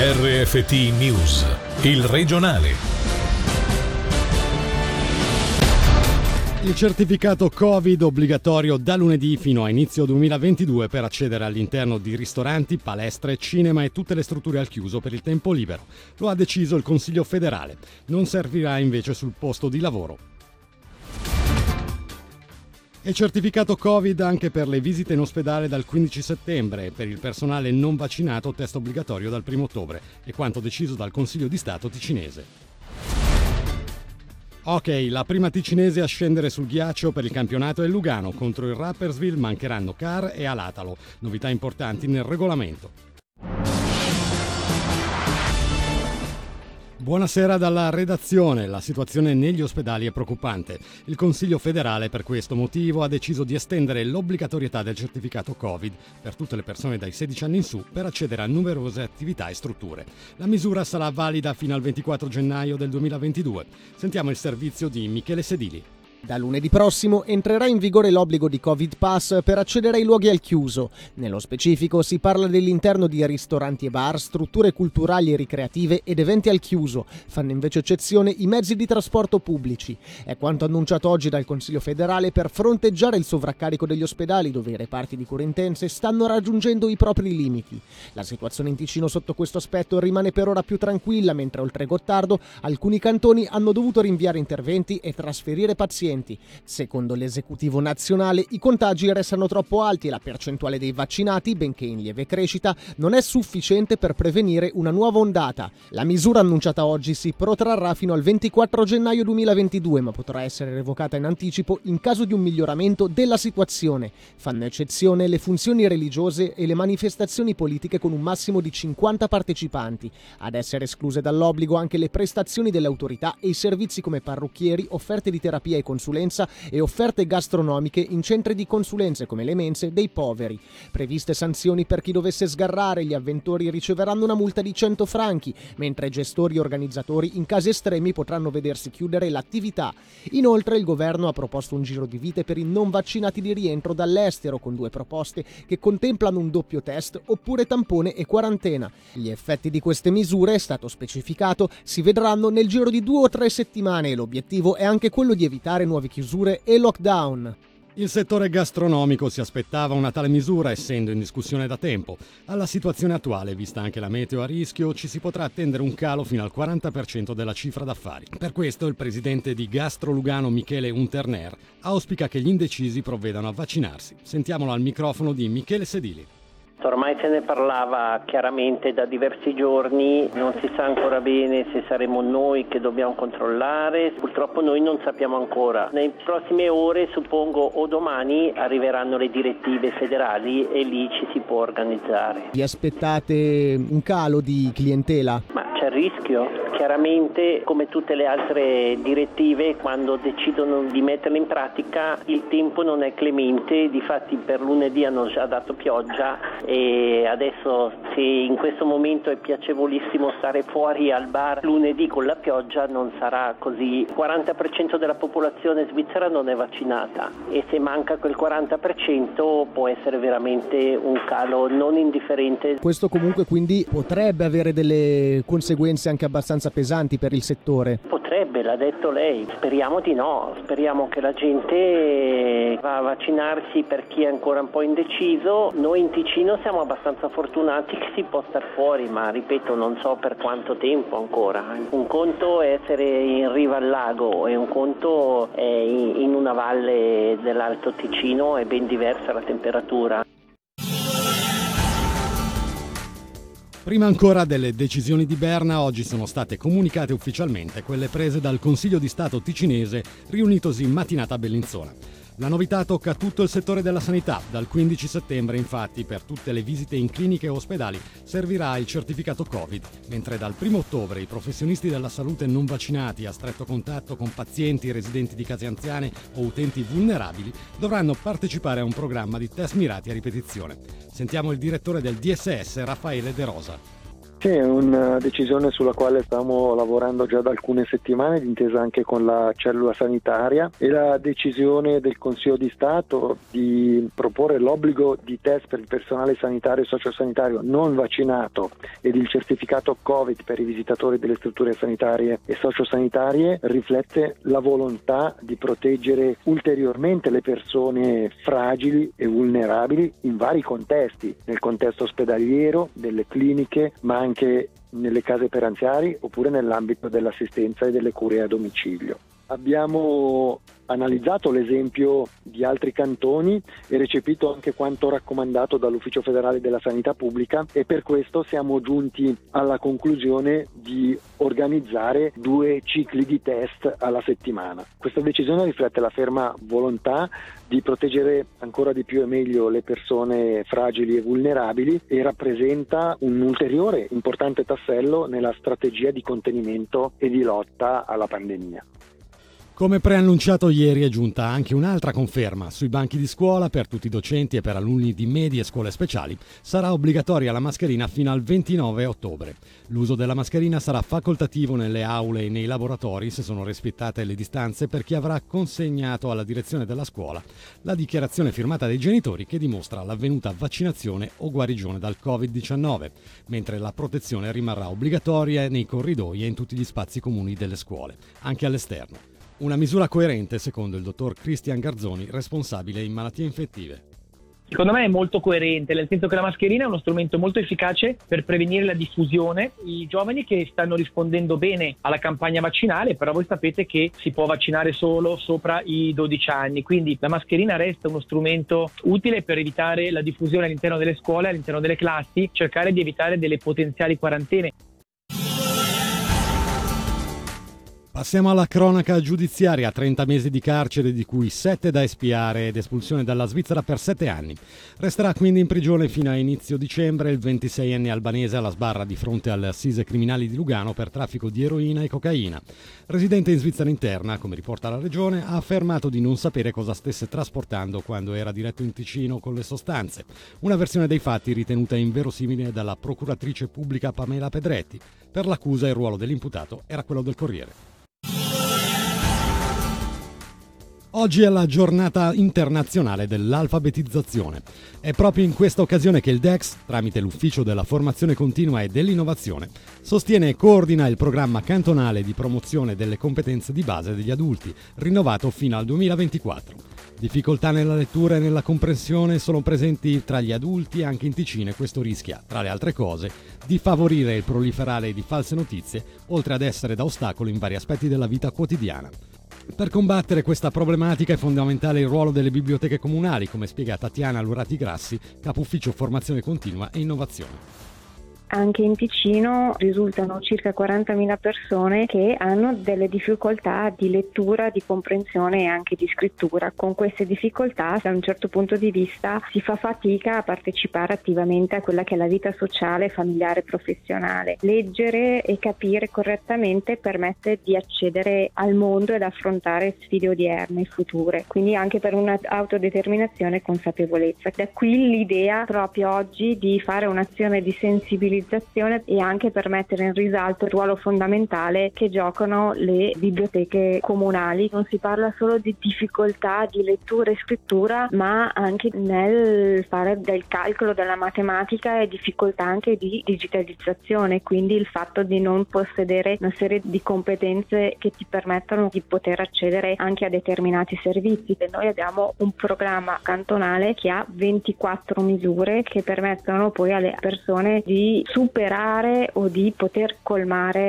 RFT News, il regionale. Il certificato Covid obbligatorio da lunedì fino a inizio 2022 per accedere all'interno di ristoranti, palestre, cinema e tutte le strutture al chiuso per il tempo libero. Lo ha deciso il Consiglio federale. Non servirà invece sul posto di lavoro. È certificato Covid anche per le visite in ospedale dal 15 settembre e per il personale non vaccinato test obbligatorio dal 1 ottobre, è quanto deciso dal Consiglio di Stato ticinese. Ok, la prima ticinese a scendere sul ghiaccio per il campionato è Lugano. Contro il Rappersville mancheranno Car e Alatalo. Novità importanti nel regolamento. Buonasera dalla redazione. La situazione negli ospedali è preoccupante. Il Consiglio federale per questo motivo ha deciso di estendere l'obbligatorietà del certificato Covid per tutte le persone dai 16 anni in su per accedere a numerose attività e strutture. La misura sarà valida fino al 24 gennaio del 2022. Sentiamo il servizio di Michele Sedili. Da lunedì prossimo entrerà in vigore l'obbligo di Covid Pass per accedere ai luoghi al chiuso. Nello specifico si parla dell'interno di ristoranti e bar, strutture culturali e ricreative ed eventi al chiuso. Fanno invece eccezione i mezzi di trasporto pubblici. È quanto annunciato oggi dal Consiglio federale per fronteggiare il sovraccarico degli ospedali dove i reparti di cure intense stanno raggiungendo i propri limiti. La situazione in Ticino sotto questo aspetto rimane per ora più tranquilla mentre oltre Gottardo alcuni cantoni hanno dovuto rinviare interventi e trasferire pazienti pazienti. Secondo l'esecutivo nazionale, i contagi restano troppo alti e la percentuale dei vaccinati, benché in lieve crescita, non è sufficiente per prevenire una nuova ondata. La misura annunciata oggi si protrarrà fino al 24 gennaio 2022, ma potrà essere revocata in anticipo in caso di un miglioramento della situazione. Fanno eccezione le funzioni religiose e le manifestazioni politiche con un massimo di 50 partecipanti. Ad essere escluse dall'obbligo anche le prestazioni delle autorità e i servizi come parrucchieri, offerte di terapia e consulenza consulenza e offerte gastronomiche in centri di consulenze come le mense dei poveri. Previste sanzioni per chi dovesse sgarrare, gli avventori riceveranno una multa di 100 franchi, mentre gestori e organizzatori in casi estremi potranno vedersi chiudere l'attività. Inoltre il governo ha proposto un giro di vite per i non vaccinati di rientro dall'estero con due proposte che contemplano un doppio test oppure tampone e quarantena. Gli effetti di queste misure, è stato specificato, si vedranno nel giro di due o tre settimane e l'obiettivo è anche quello di evitare nuove chiusure e lockdown. Il settore gastronomico si aspettava una tale misura essendo in discussione da tempo. Alla situazione attuale, vista anche la meteo a rischio, ci si potrà attendere un calo fino al 40% della cifra d'affari. Per questo il presidente di Gastro Lugano Michele Unterner auspica che gli indecisi provvedano a vaccinarsi. Sentiamolo al microfono di Michele Sedili. Ormai se ne parlava chiaramente da diversi giorni, non si sa ancora bene se saremo noi che dobbiamo controllare, purtroppo noi non sappiamo ancora. Nelle prossime ore, suppongo o domani, arriveranno le direttive federali e lì ci si può organizzare. Vi aspettate un calo di clientela? Ma c'è il rischio. Chiaramente, come tutte le altre direttive, quando decidono di metterle in pratica, il tempo non è clemente. Difatti, per lunedì hanno già dato pioggia e adesso, se in questo momento è piacevolissimo stare fuori al bar lunedì con la pioggia, non sarà così. Il 40% della popolazione svizzera non è vaccinata e se manca quel 40% può essere veramente un calo non indifferente. Questo comunque quindi potrebbe avere delle conseguenze anche abbastanza pesanti per il settore. Potrebbe, l'ha detto lei. Speriamo di no, speriamo che la gente va a vaccinarsi per chi è ancora un po' indeciso. Noi in Ticino siamo abbastanza fortunati che si può star fuori, ma ripeto, non so per quanto tempo ancora. Un conto è essere in riva al lago e un conto è in una valle dell'Alto Ticino, è ben diversa la temperatura. Prima ancora delle decisioni di Berna, oggi sono state comunicate ufficialmente quelle prese dal Consiglio di Stato ticinese riunitosi in mattinata a Bellinzona. La novità tocca tutto il settore della sanità. Dal 15 settembre, infatti, per tutte le visite in cliniche e ospedali servirà il certificato Covid, mentre dal 1 ottobre i professionisti della salute non vaccinati a stretto contatto con pazienti, residenti di case anziane o utenti vulnerabili dovranno partecipare a un programma di test mirati a ripetizione. Sentiamo il direttore del DSS, Raffaele De Rosa. Sì, è una decisione sulla quale stiamo lavorando già da alcune settimane, d'intesa anche con la cellula sanitaria. E la decisione del Consiglio di Stato di proporre l'obbligo di test per il personale sanitario e sociosanitario non vaccinato ed il certificato Covid per i visitatori delle strutture sanitarie e sociosanitarie riflette la volontà di proteggere ulteriormente le persone fragili e vulnerabili in vari contesti, nel contesto ospedaliero, delle cliniche, ma anche nelle case per anziani oppure nell'ambito dell'assistenza e delle cure a domicilio. Abbiamo analizzato l'esempio di altri cantoni e recepito anche quanto raccomandato dall'Ufficio federale della sanità pubblica e per questo siamo giunti alla conclusione di organizzare due cicli di test alla settimana. Questa decisione riflette la ferma volontà di proteggere ancora di più e meglio le persone fragili e vulnerabili e rappresenta un ulteriore importante tassello nella strategia di contenimento e di lotta alla pandemia. Come preannunciato ieri è giunta anche un'altra conferma. Sui banchi di scuola per tutti i docenti e per alunni di medie e scuole speciali sarà obbligatoria la mascherina fino al 29 ottobre. L'uso della mascherina sarà facoltativo nelle aule e nei laboratori se sono rispettate le distanze per chi avrà consegnato alla direzione della scuola la dichiarazione firmata dai genitori che dimostra l'avvenuta vaccinazione o guarigione dal Covid-19, mentre la protezione rimarrà obbligatoria nei corridoi e in tutti gli spazi comuni delle scuole, anche all'esterno. Una misura coerente, secondo il dottor Cristian Garzoni, responsabile in malattie infettive. Secondo me è molto coerente, nel senso che la mascherina è uno strumento molto efficace per prevenire la diffusione. I giovani che stanno rispondendo bene alla campagna vaccinale, però voi sapete che si può vaccinare solo sopra i 12 anni, quindi la mascherina resta uno strumento utile per evitare la diffusione all'interno delle scuole, all'interno delle classi, cercare di evitare delle potenziali quarantene. Passiamo alla cronaca giudiziaria, 30 mesi di carcere di cui 7 da espiare ed espulsione dalla Svizzera per 7 anni. Resterà quindi in prigione fino a inizio dicembre il 26enne albanese alla sbarra di fronte alle assise criminali di Lugano per traffico di eroina e cocaina. Residente in Svizzera interna, come riporta la regione, ha affermato di non sapere cosa stesse trasportando quando era diretto in Ticino con le sostanze. Una versione dei fatti ritenuta inverosimile dalla procuratrice pubblica Pamela Pedretti. Per l'accusa il ruolo dell'imputato era quello del Corriere. Oggi è la giornata internazionale dell'alfabetizzazione. È proprio in questa occasione che il DEX, tramite l'Ufficio della Formazione Continua e dell'Innovazione, sostiene e coordina il programma cantonale di promozione delle competenze di base degli adulti, rinnovato fino al 2024. Difficoltà nella lettura e nella comprensione sono presenti tra gli adulti anche in Ticino e questo rischia, tra le altre cose, di favorire il proliferare di false notizie, oltre ad essere da ostacolo in vari aspetti della vita quotidiana. Per combattere questa problematica è fondamentale il ruolo delle biblioteche comunali, come spiega Tatiana Lurati Grassi, capo ufficio formazione continua e innovazione. Anche in Ticino risultano circa 40.000 persone che hanno delle difficoltà di lettura, di comprensione e anche di scrittura. Con queste difficoltà, da un certo punto di vista, si fa fatica a partecipare attivamente a quella che è la vita sociale, familiare e professionale. Leggere e capire correttamente permette di accedere al mondo ed affrontare sfide odierne e future, quindi anche per un'autodeterminazione e consapevolezza. Da qui l'idea proprio oggi di fare un'azione di sensibilizzazione valorizzazione e anche per mettere in risalto il ruolo fondamentale che giocano le biblioteche comunali. Non si parla solo di difficoltà di lettura e scrittura, ma anche nel fare del calcolo della matematica e difficoltà anche di digitalizzazione, quindi il fatto di non possedere una serie di competenze che ti permettono di poter accedere anche a determinati servizi. E noi abbiamo un programma cantonale che ha 24 misure che permettono poi alle persone di superare o di poter colmare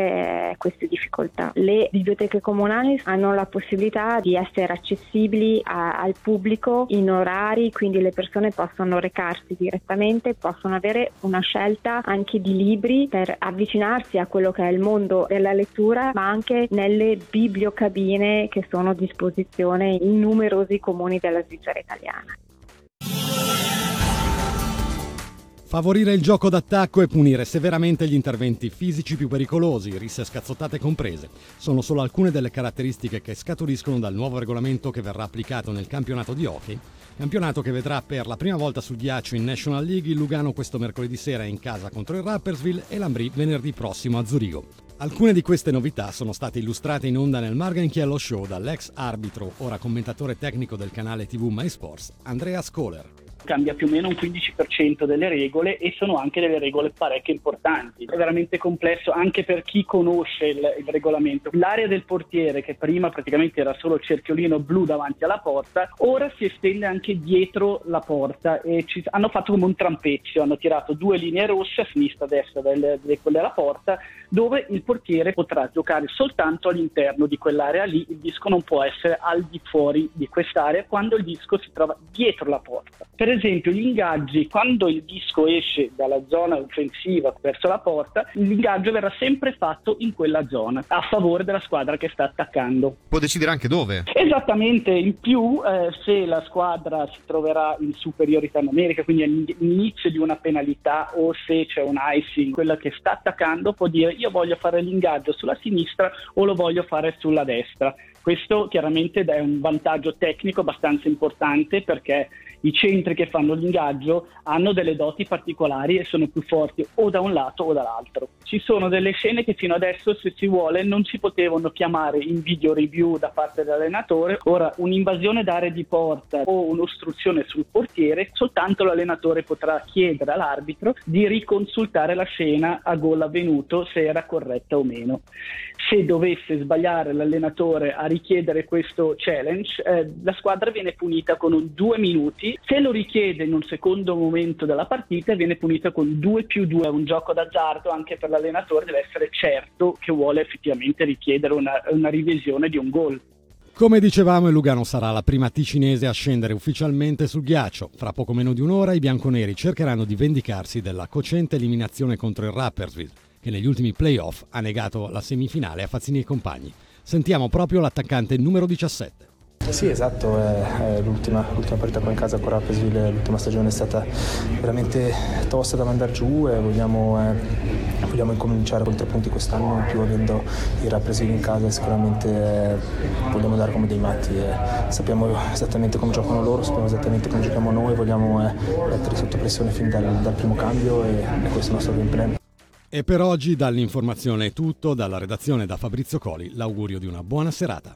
eh, queste difficoltà. Le biblioteche comunali hanno la possibilità di essere accessibili a, al pubblico in orari, quindi le persone possono recarsi direttamente, possono avere una scelta anche di libri per avvicinarsi a quello che è il mondo della lettura, ma anche nelle bibliocabine che sono a disposizione in numerosi comuni della Svizzera italiana. Favorire il gioco d'attacco e punire severamente gli interventi fisici più pericolosi, risse scazzottate comprese, sono solo alcune delle caratteristiche che scaturiscono dal nuovo regolamento che verrà applicato nel campionato di hockey, campionato che vedrà per la prima volta sul ghiaccio in National League il Lugano questo mercoledì sera in casa contro il Rappersville e l'Ambri venerdì prossimo a Zurigo. Alcune di queste novità sono state illustrate in onda nel Marganchiello Show dall'ex arbitro, ora commentatore tecnico del canale TV MySports, Andrea Scholer cambia più o meno un 15% delle regole e sono anche delle regole parecchio importanti. È veramente complesso anche per chi conosce il, il regolamento. L'area del portiere, che prima praticamente era solo il cerchiolino blu davanti alla porta, ora si estende anche dietro la porta e ci, hanno fatto come un trampezzo, hanno tirato due linee rosse a sinistra e a destra del, del, della porta dove il portiere potrà giocare soltanto all'interno di quell'area lì, il disco non può essere al di fuori di quest'area quando il disco si trova dietro la porta. Per esempio gli ingaggi, quando il disco esce dalla zona offensiva verso la porta, l'ingaggio verrà sempre fatto in quella zona, a favore della squadra che sta attaccando. Può decidere anche dove? Esattamente, in più eh, se la squadra si troverà in superiorità numerica, quindi all'inizio di una penalità o se c'è un icing, quella che sta attaccando può dire io voglio fare l'ingaggio sulla sinistra o lo voglio fare sulla destra. Questo chiaramente è un vantaggio tecnico abbastanza importante perché i centri che fanno l'ingaggio hanno delle doti particolari e sono più forti o da un lato o dall'altro. Ci sono delle scene che fino adesso, se si vuole, non si potevano chiamare in video review da parte dell'allenatore. Ora, un'invasione d'area di porta o un'ostruzione sul portiere, soltanto l'allenatore potrà chiedere all'arbitro di riconsultare la scena a gol avvenuto se era corretta o meno. Se dovesse sbagliare l'allenatore a richiedere questo challenge, eh, la squadra viene punita con un due minuti se lo richiede in un secondo momento della partita viene punito con 2 più 2, un gioco d'azzardo anche per l'allenatore deve essere certo che vuole effettivamente richiedere una, una revisione di un gol. Come dicevamo, il Lugano sarà la prima ticinese a scendere ufficialmente sul ghiaccio. Fra poco meno di un'ora i bianconeri cercheranno di vendicarsi della cocente eliminazione contro il Rappersville, che negli ultimi playoff ha negato la semifinale a Fazzini e compagni. Sentiamo proprio l'attaccante numero 17. Sì, esatto, è, è l'ultima, l'ultima, partita qua in casa con Rappersville, l'ultima stagione è stata veramente tosta da mandare giù e vogliamo, eh, vogliamo incominciare con tre punti quest'anno, in più avendo i Rappersville in casa sicuramente eh, vogliamo dare come dei matti, eh, sappiamo esattamente come giocano loro, sappiamo esattamente come giochiamo noi, vogliamo eh, mettere sotto pressione fin dal, dal primo cambio e, e questo è il nostro gameplay. E per oggi dall'informazione è tutto, dalla redazione da Fabrizio Coli l'augurio di una buona serata